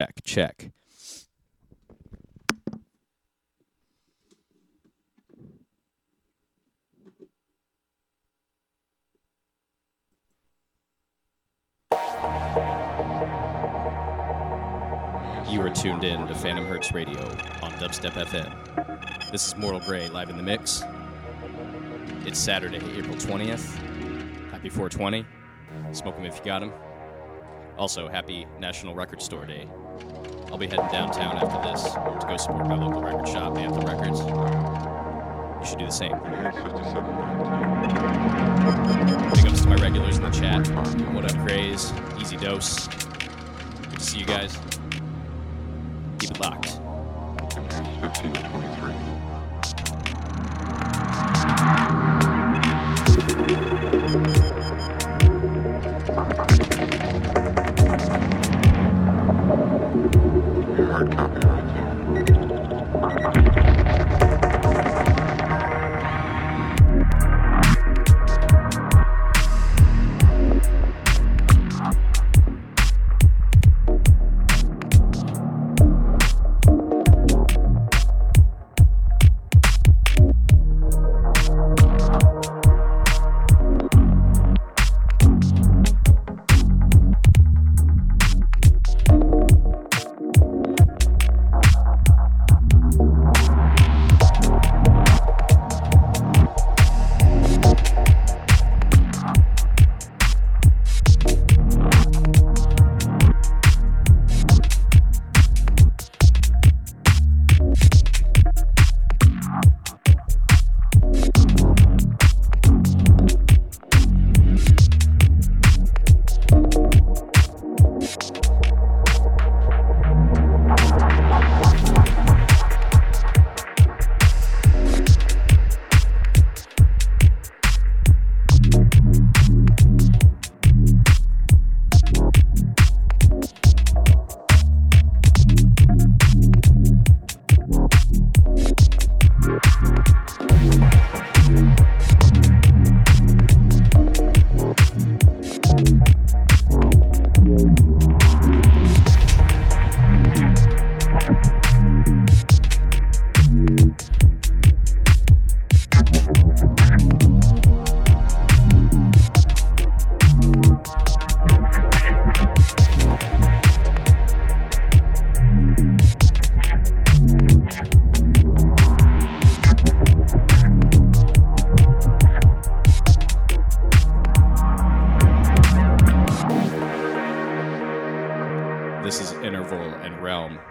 Check, check. You are tuned in to Phantom Hertz Radio on Dubstep FM. This is Mortal Grey live in the mix. It's Saturday, April 20th. Happy 420. Smoke 'em if you got 'em. Also, happy National Record Store Day. I'll be heading downtown after this to go support my local record shop, Anthem Records. You should do the same. Big ups to my regulars in the chat. What up, Craze? Easy Dose. Good to see you guys.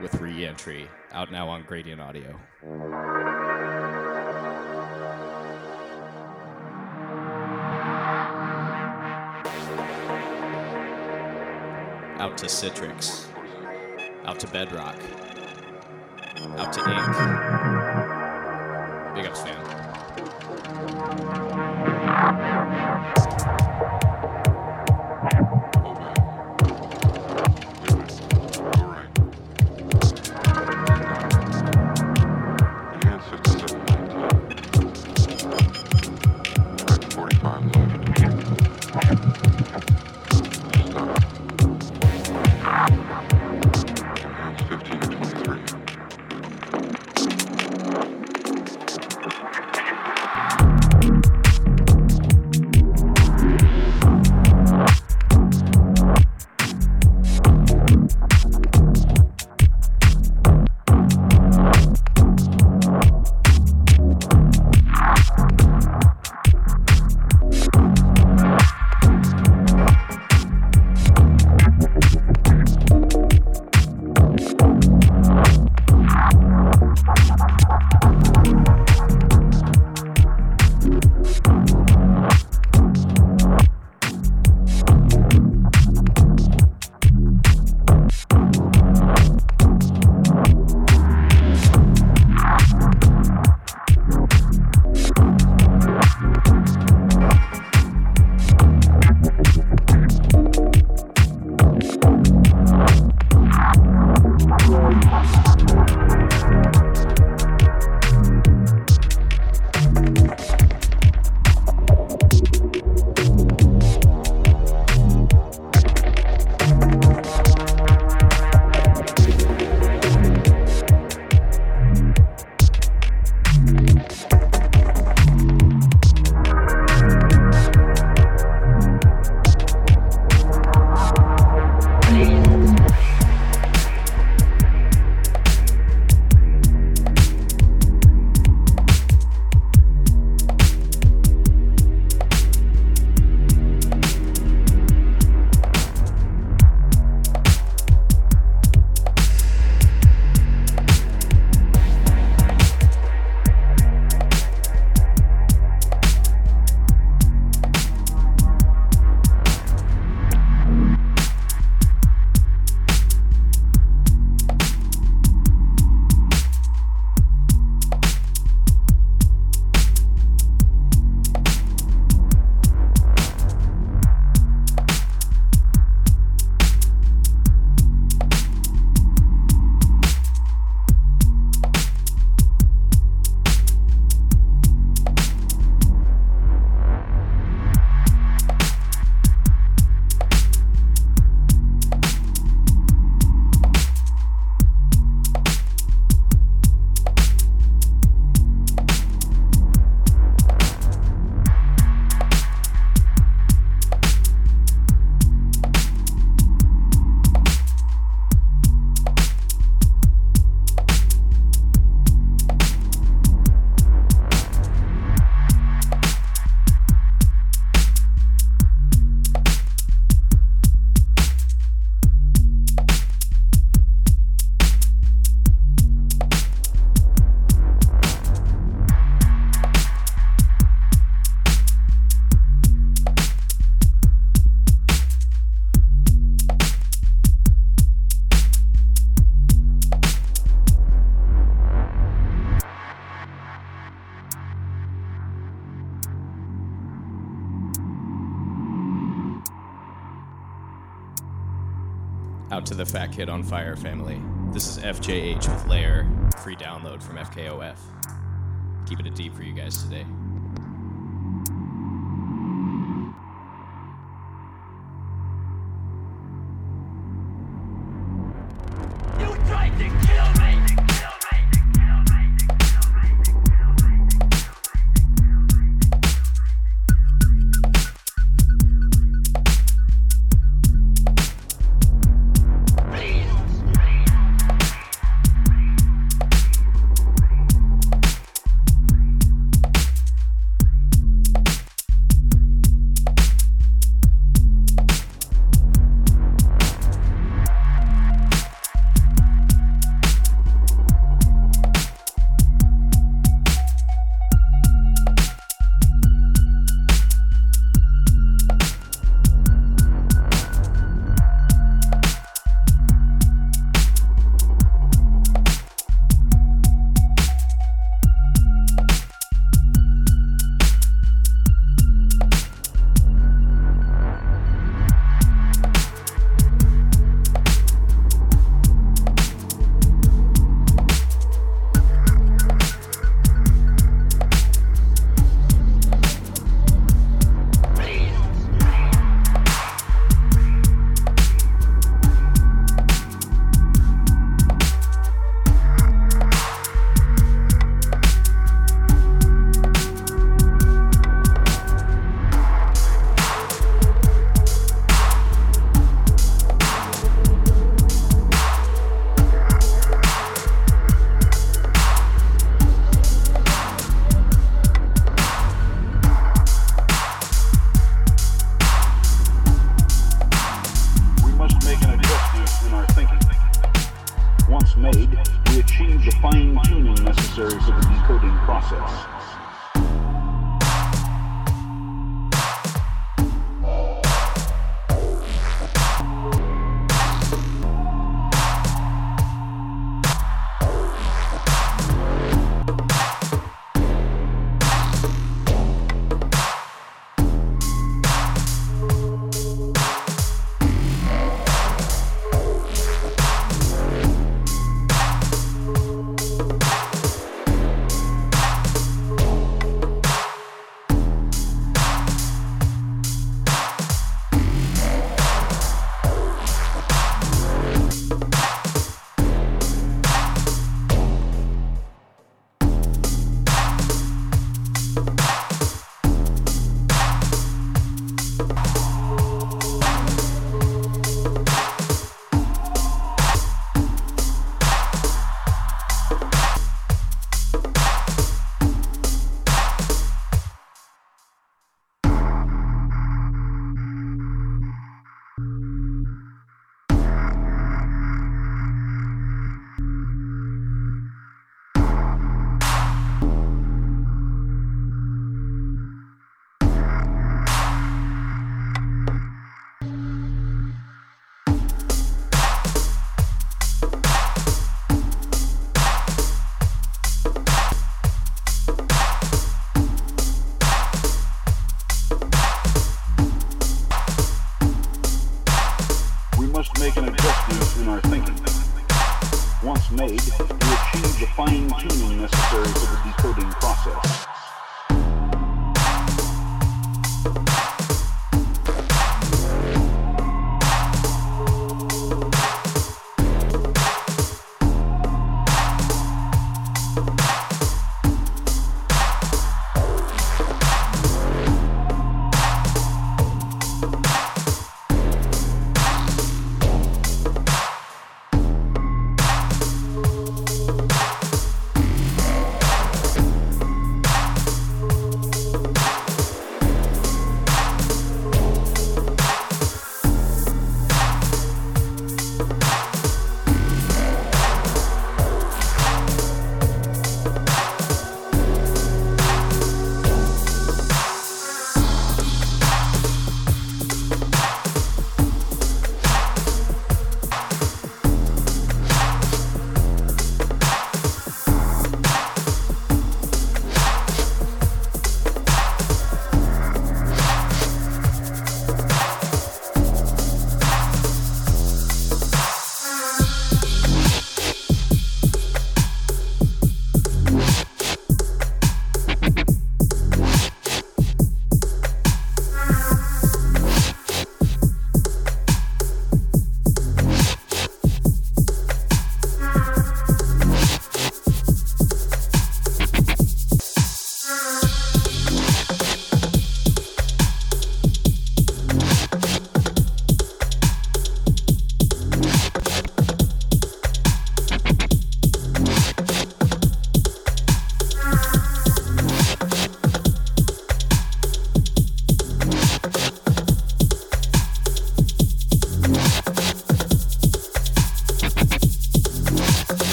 With Reentry, out now on Gradient Audio. Out to Citrix. Out to Bedrock. Out to Ink. To the Fat Kid on Fire family. This is FJH with Layer, free download from FKOF. Keeping it deep for you guys today.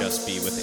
Just Be with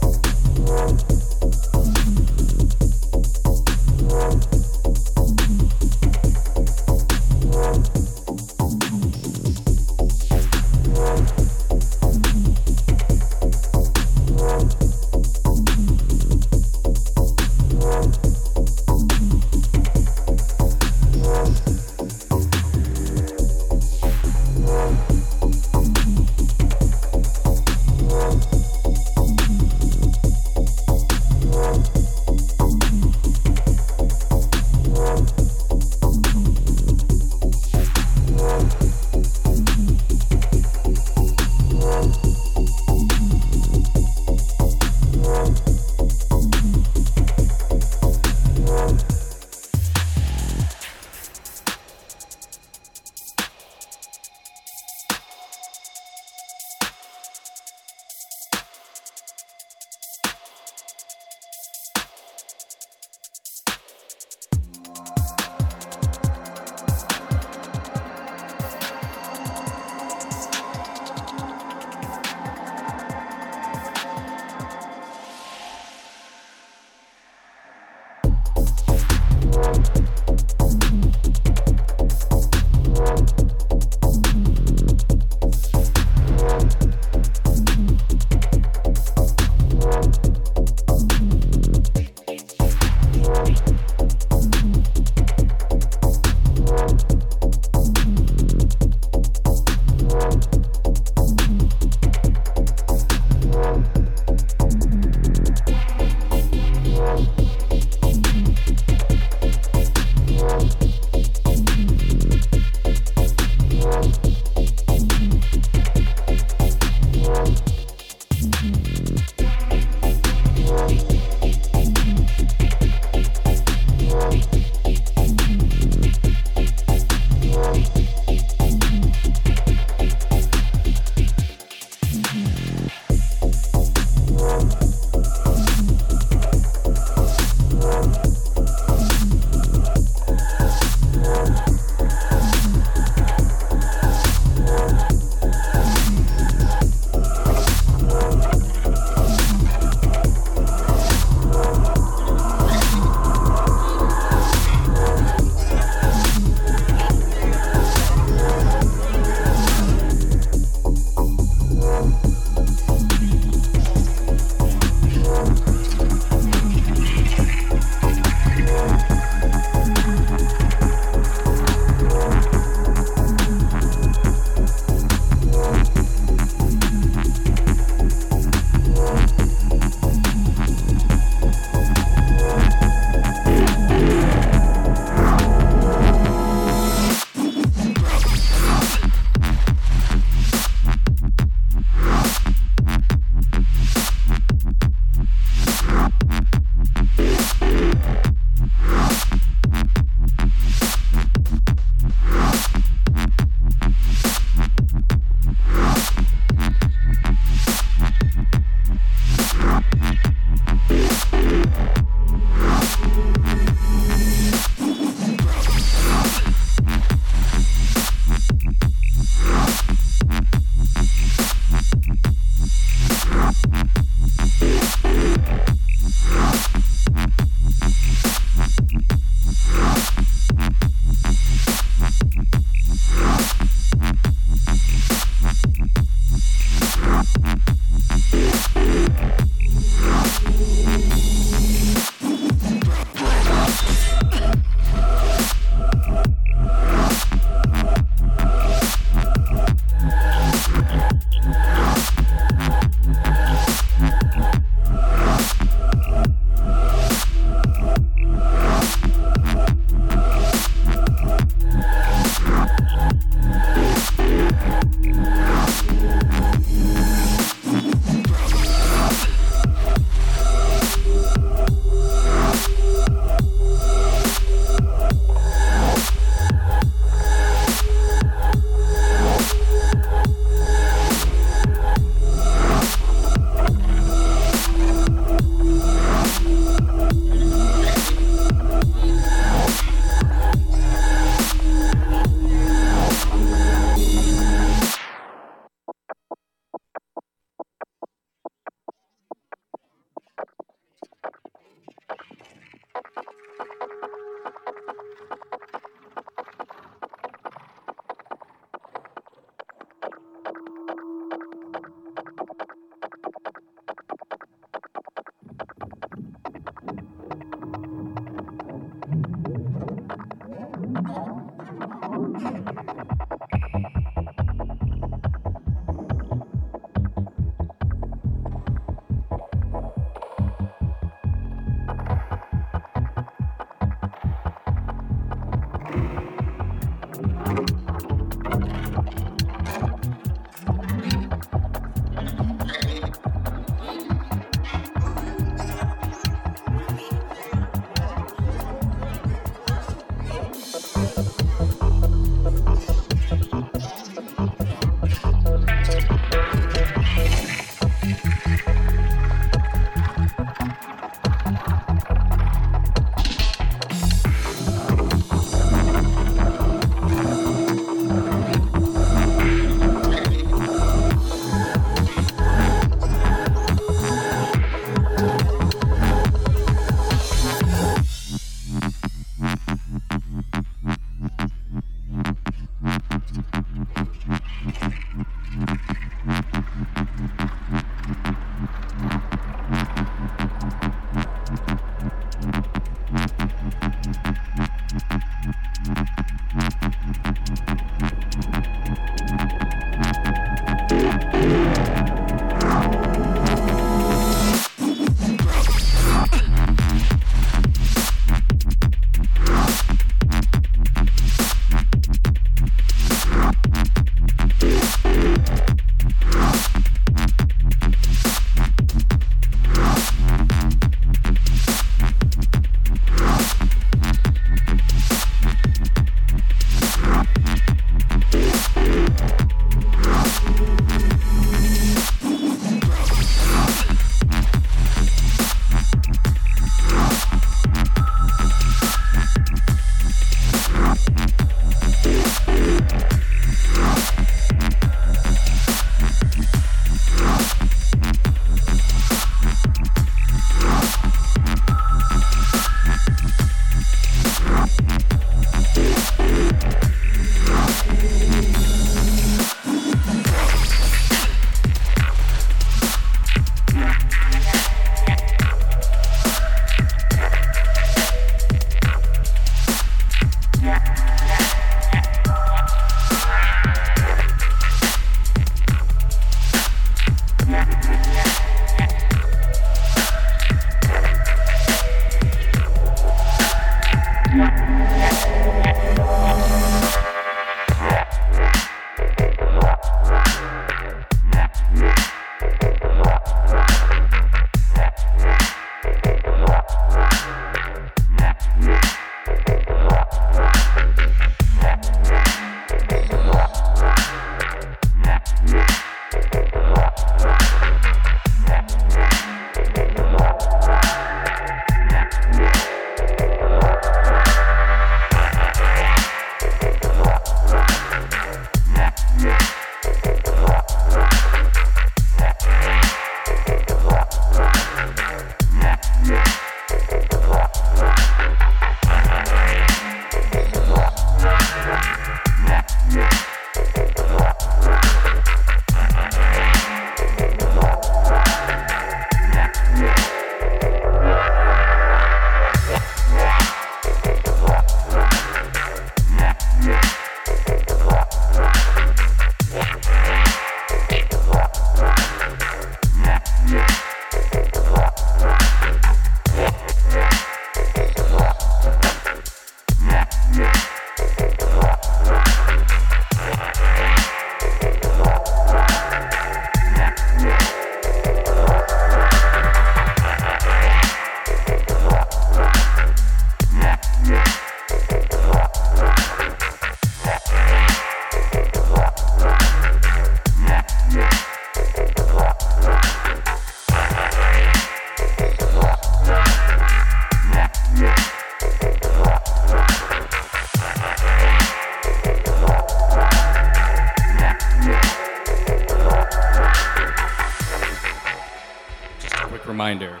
reminder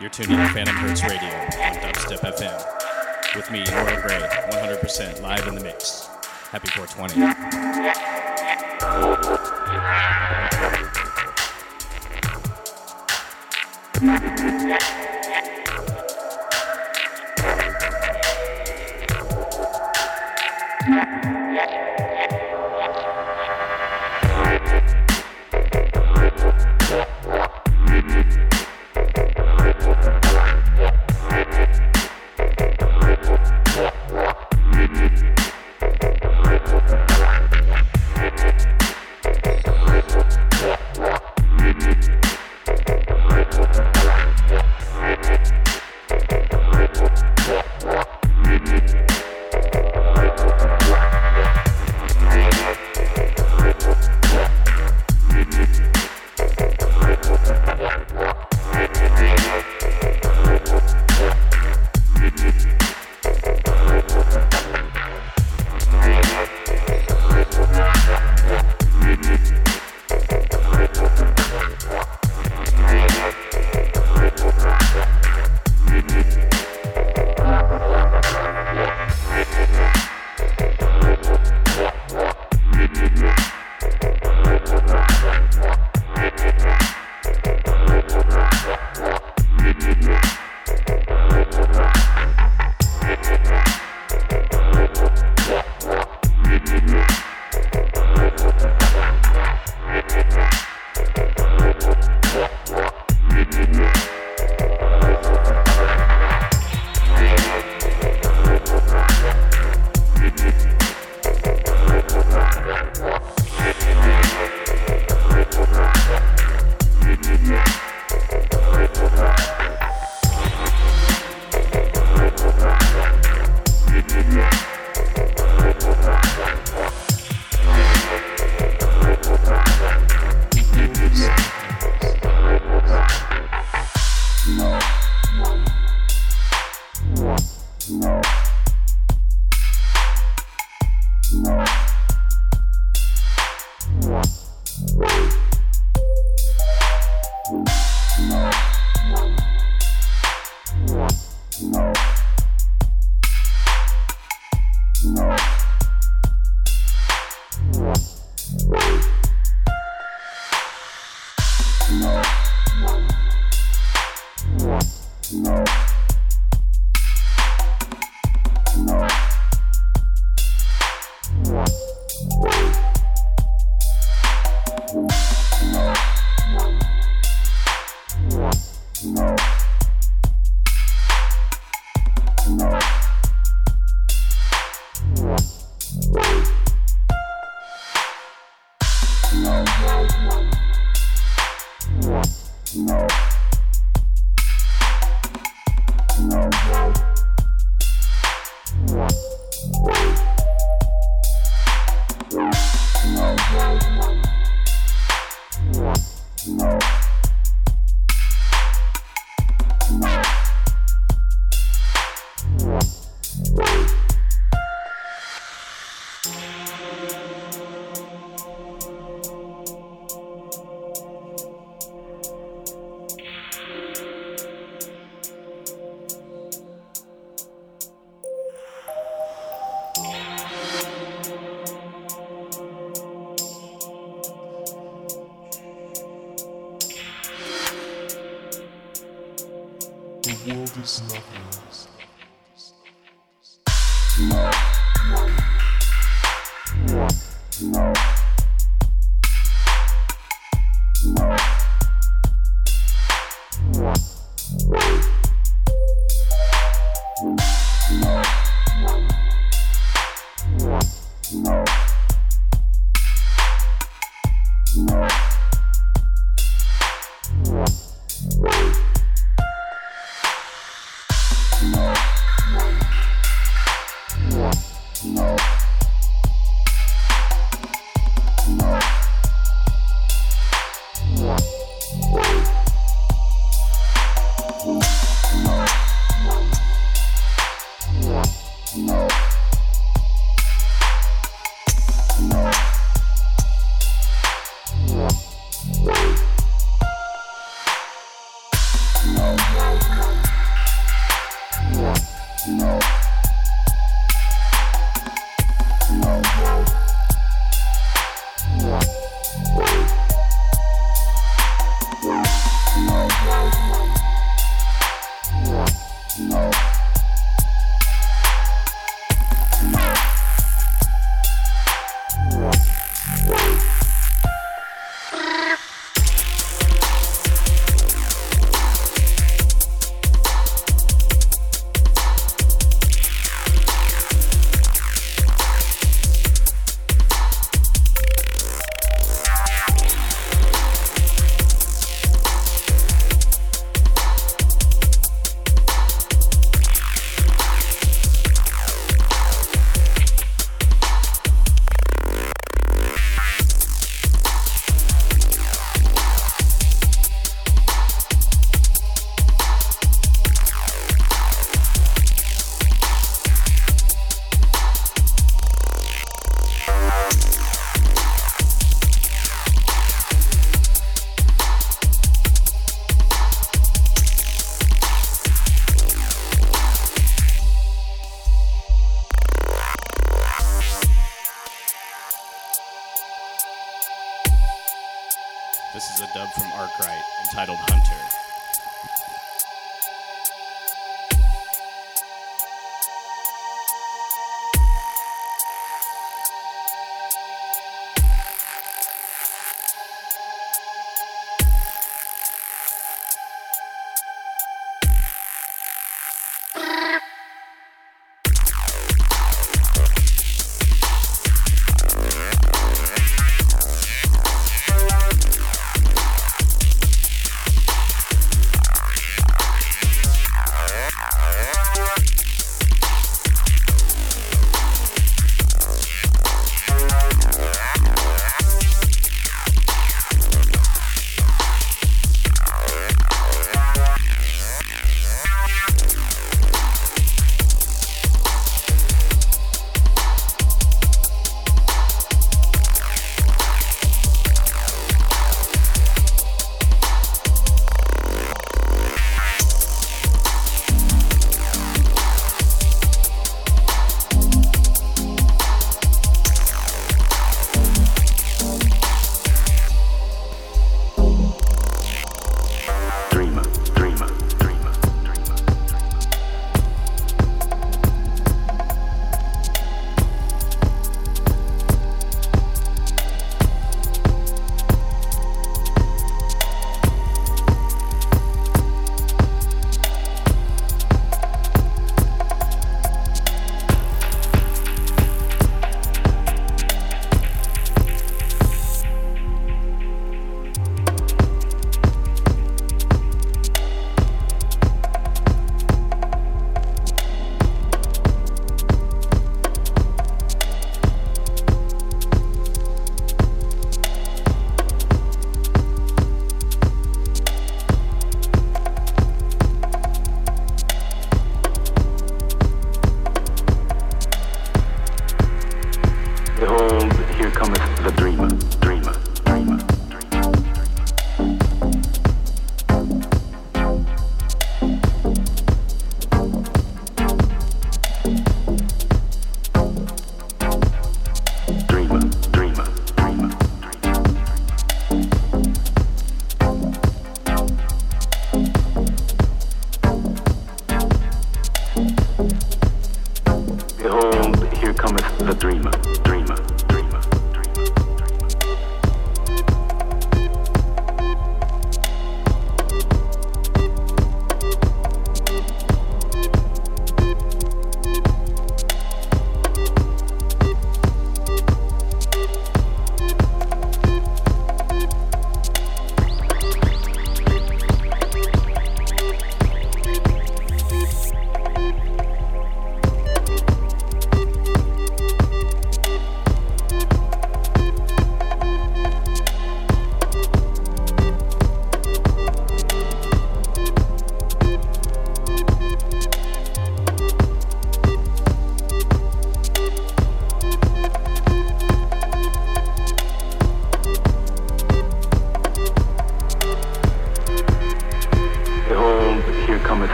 you're tuning in to Phantom Hertz Radio on Dubstep FM. With me, Laura Gray, 100% live in the mix. Happy 420. This is a dub from Arkwright entitled Hunter.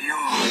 you.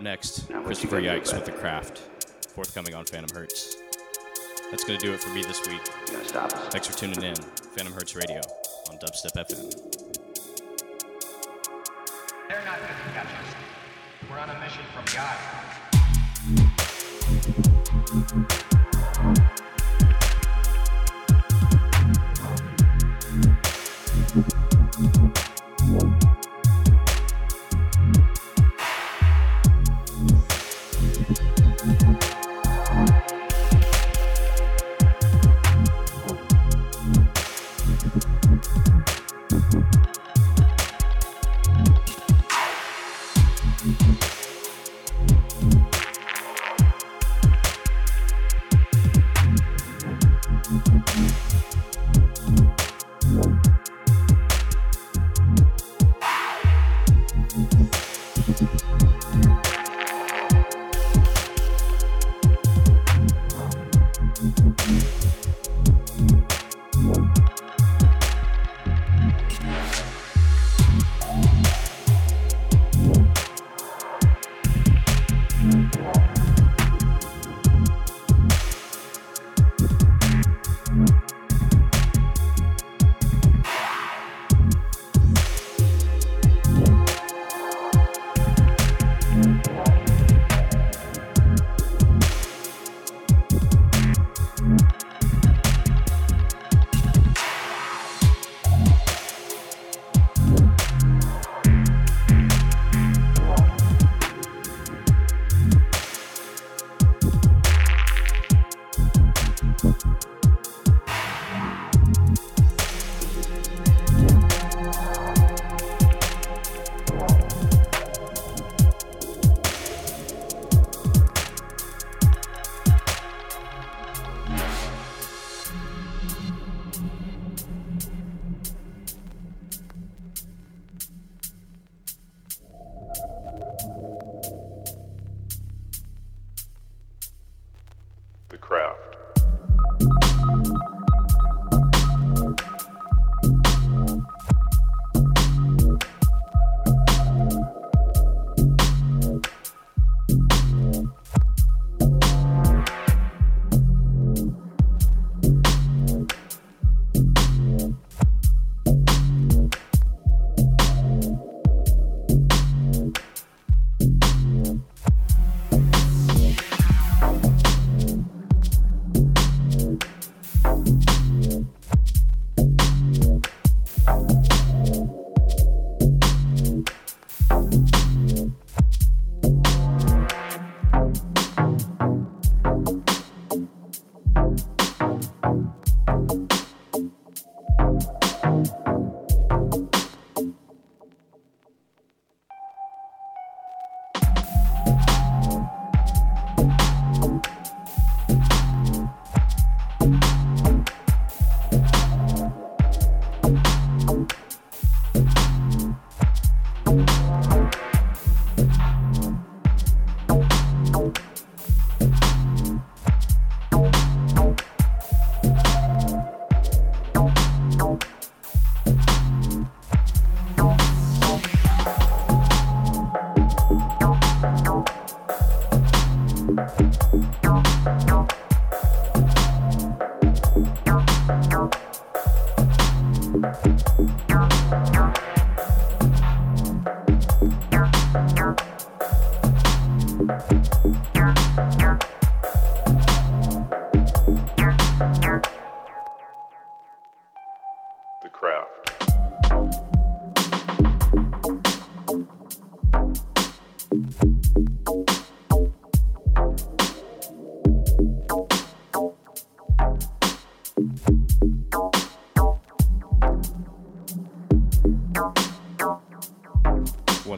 Up next, Now, Christopher Yikes with The? Craft. Forthcoming on Phantom Hertz. That's going to do it for me this week. Stop? Thanks for tuning in. Phantom Hertz Radio on Dubstep FM. They're not going to catch us. We're on a mission from God.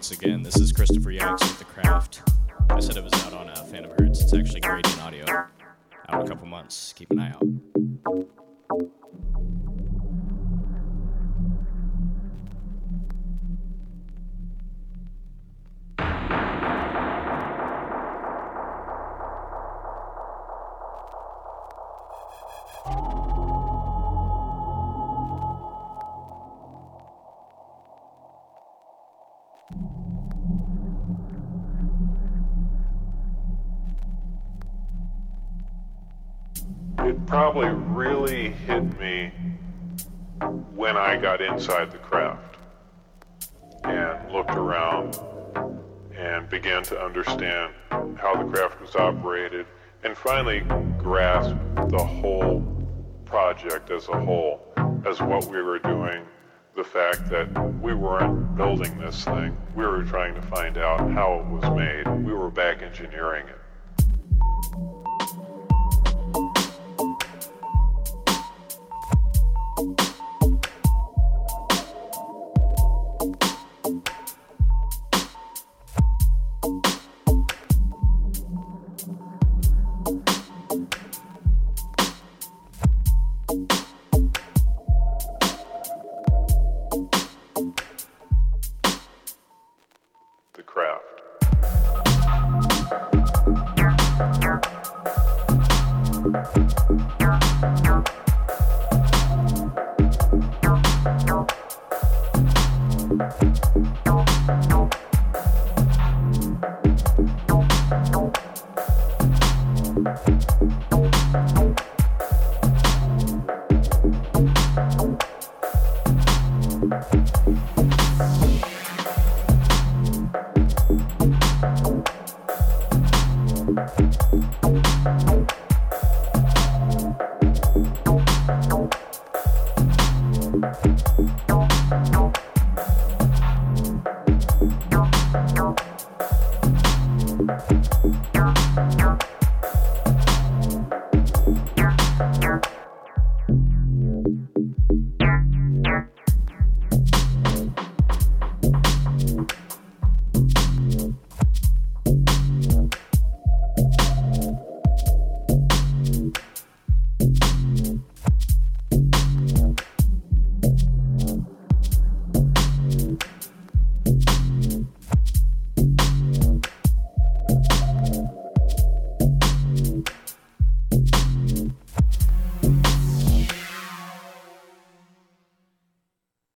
Once again. This is Christopher Yanks with The Craft. I said it was out on uh, Phantom Hertz. It's actually Gradient Audio. Out in a couple months. Keep an eye out. Hit me when I got inside the craft and looked around and began to understand how the craft was operated and finally grasped the whole project as a whole, as what we were doing, the fact that we weren't building this thing, we were trying to find out how it was made, we were back engineering it.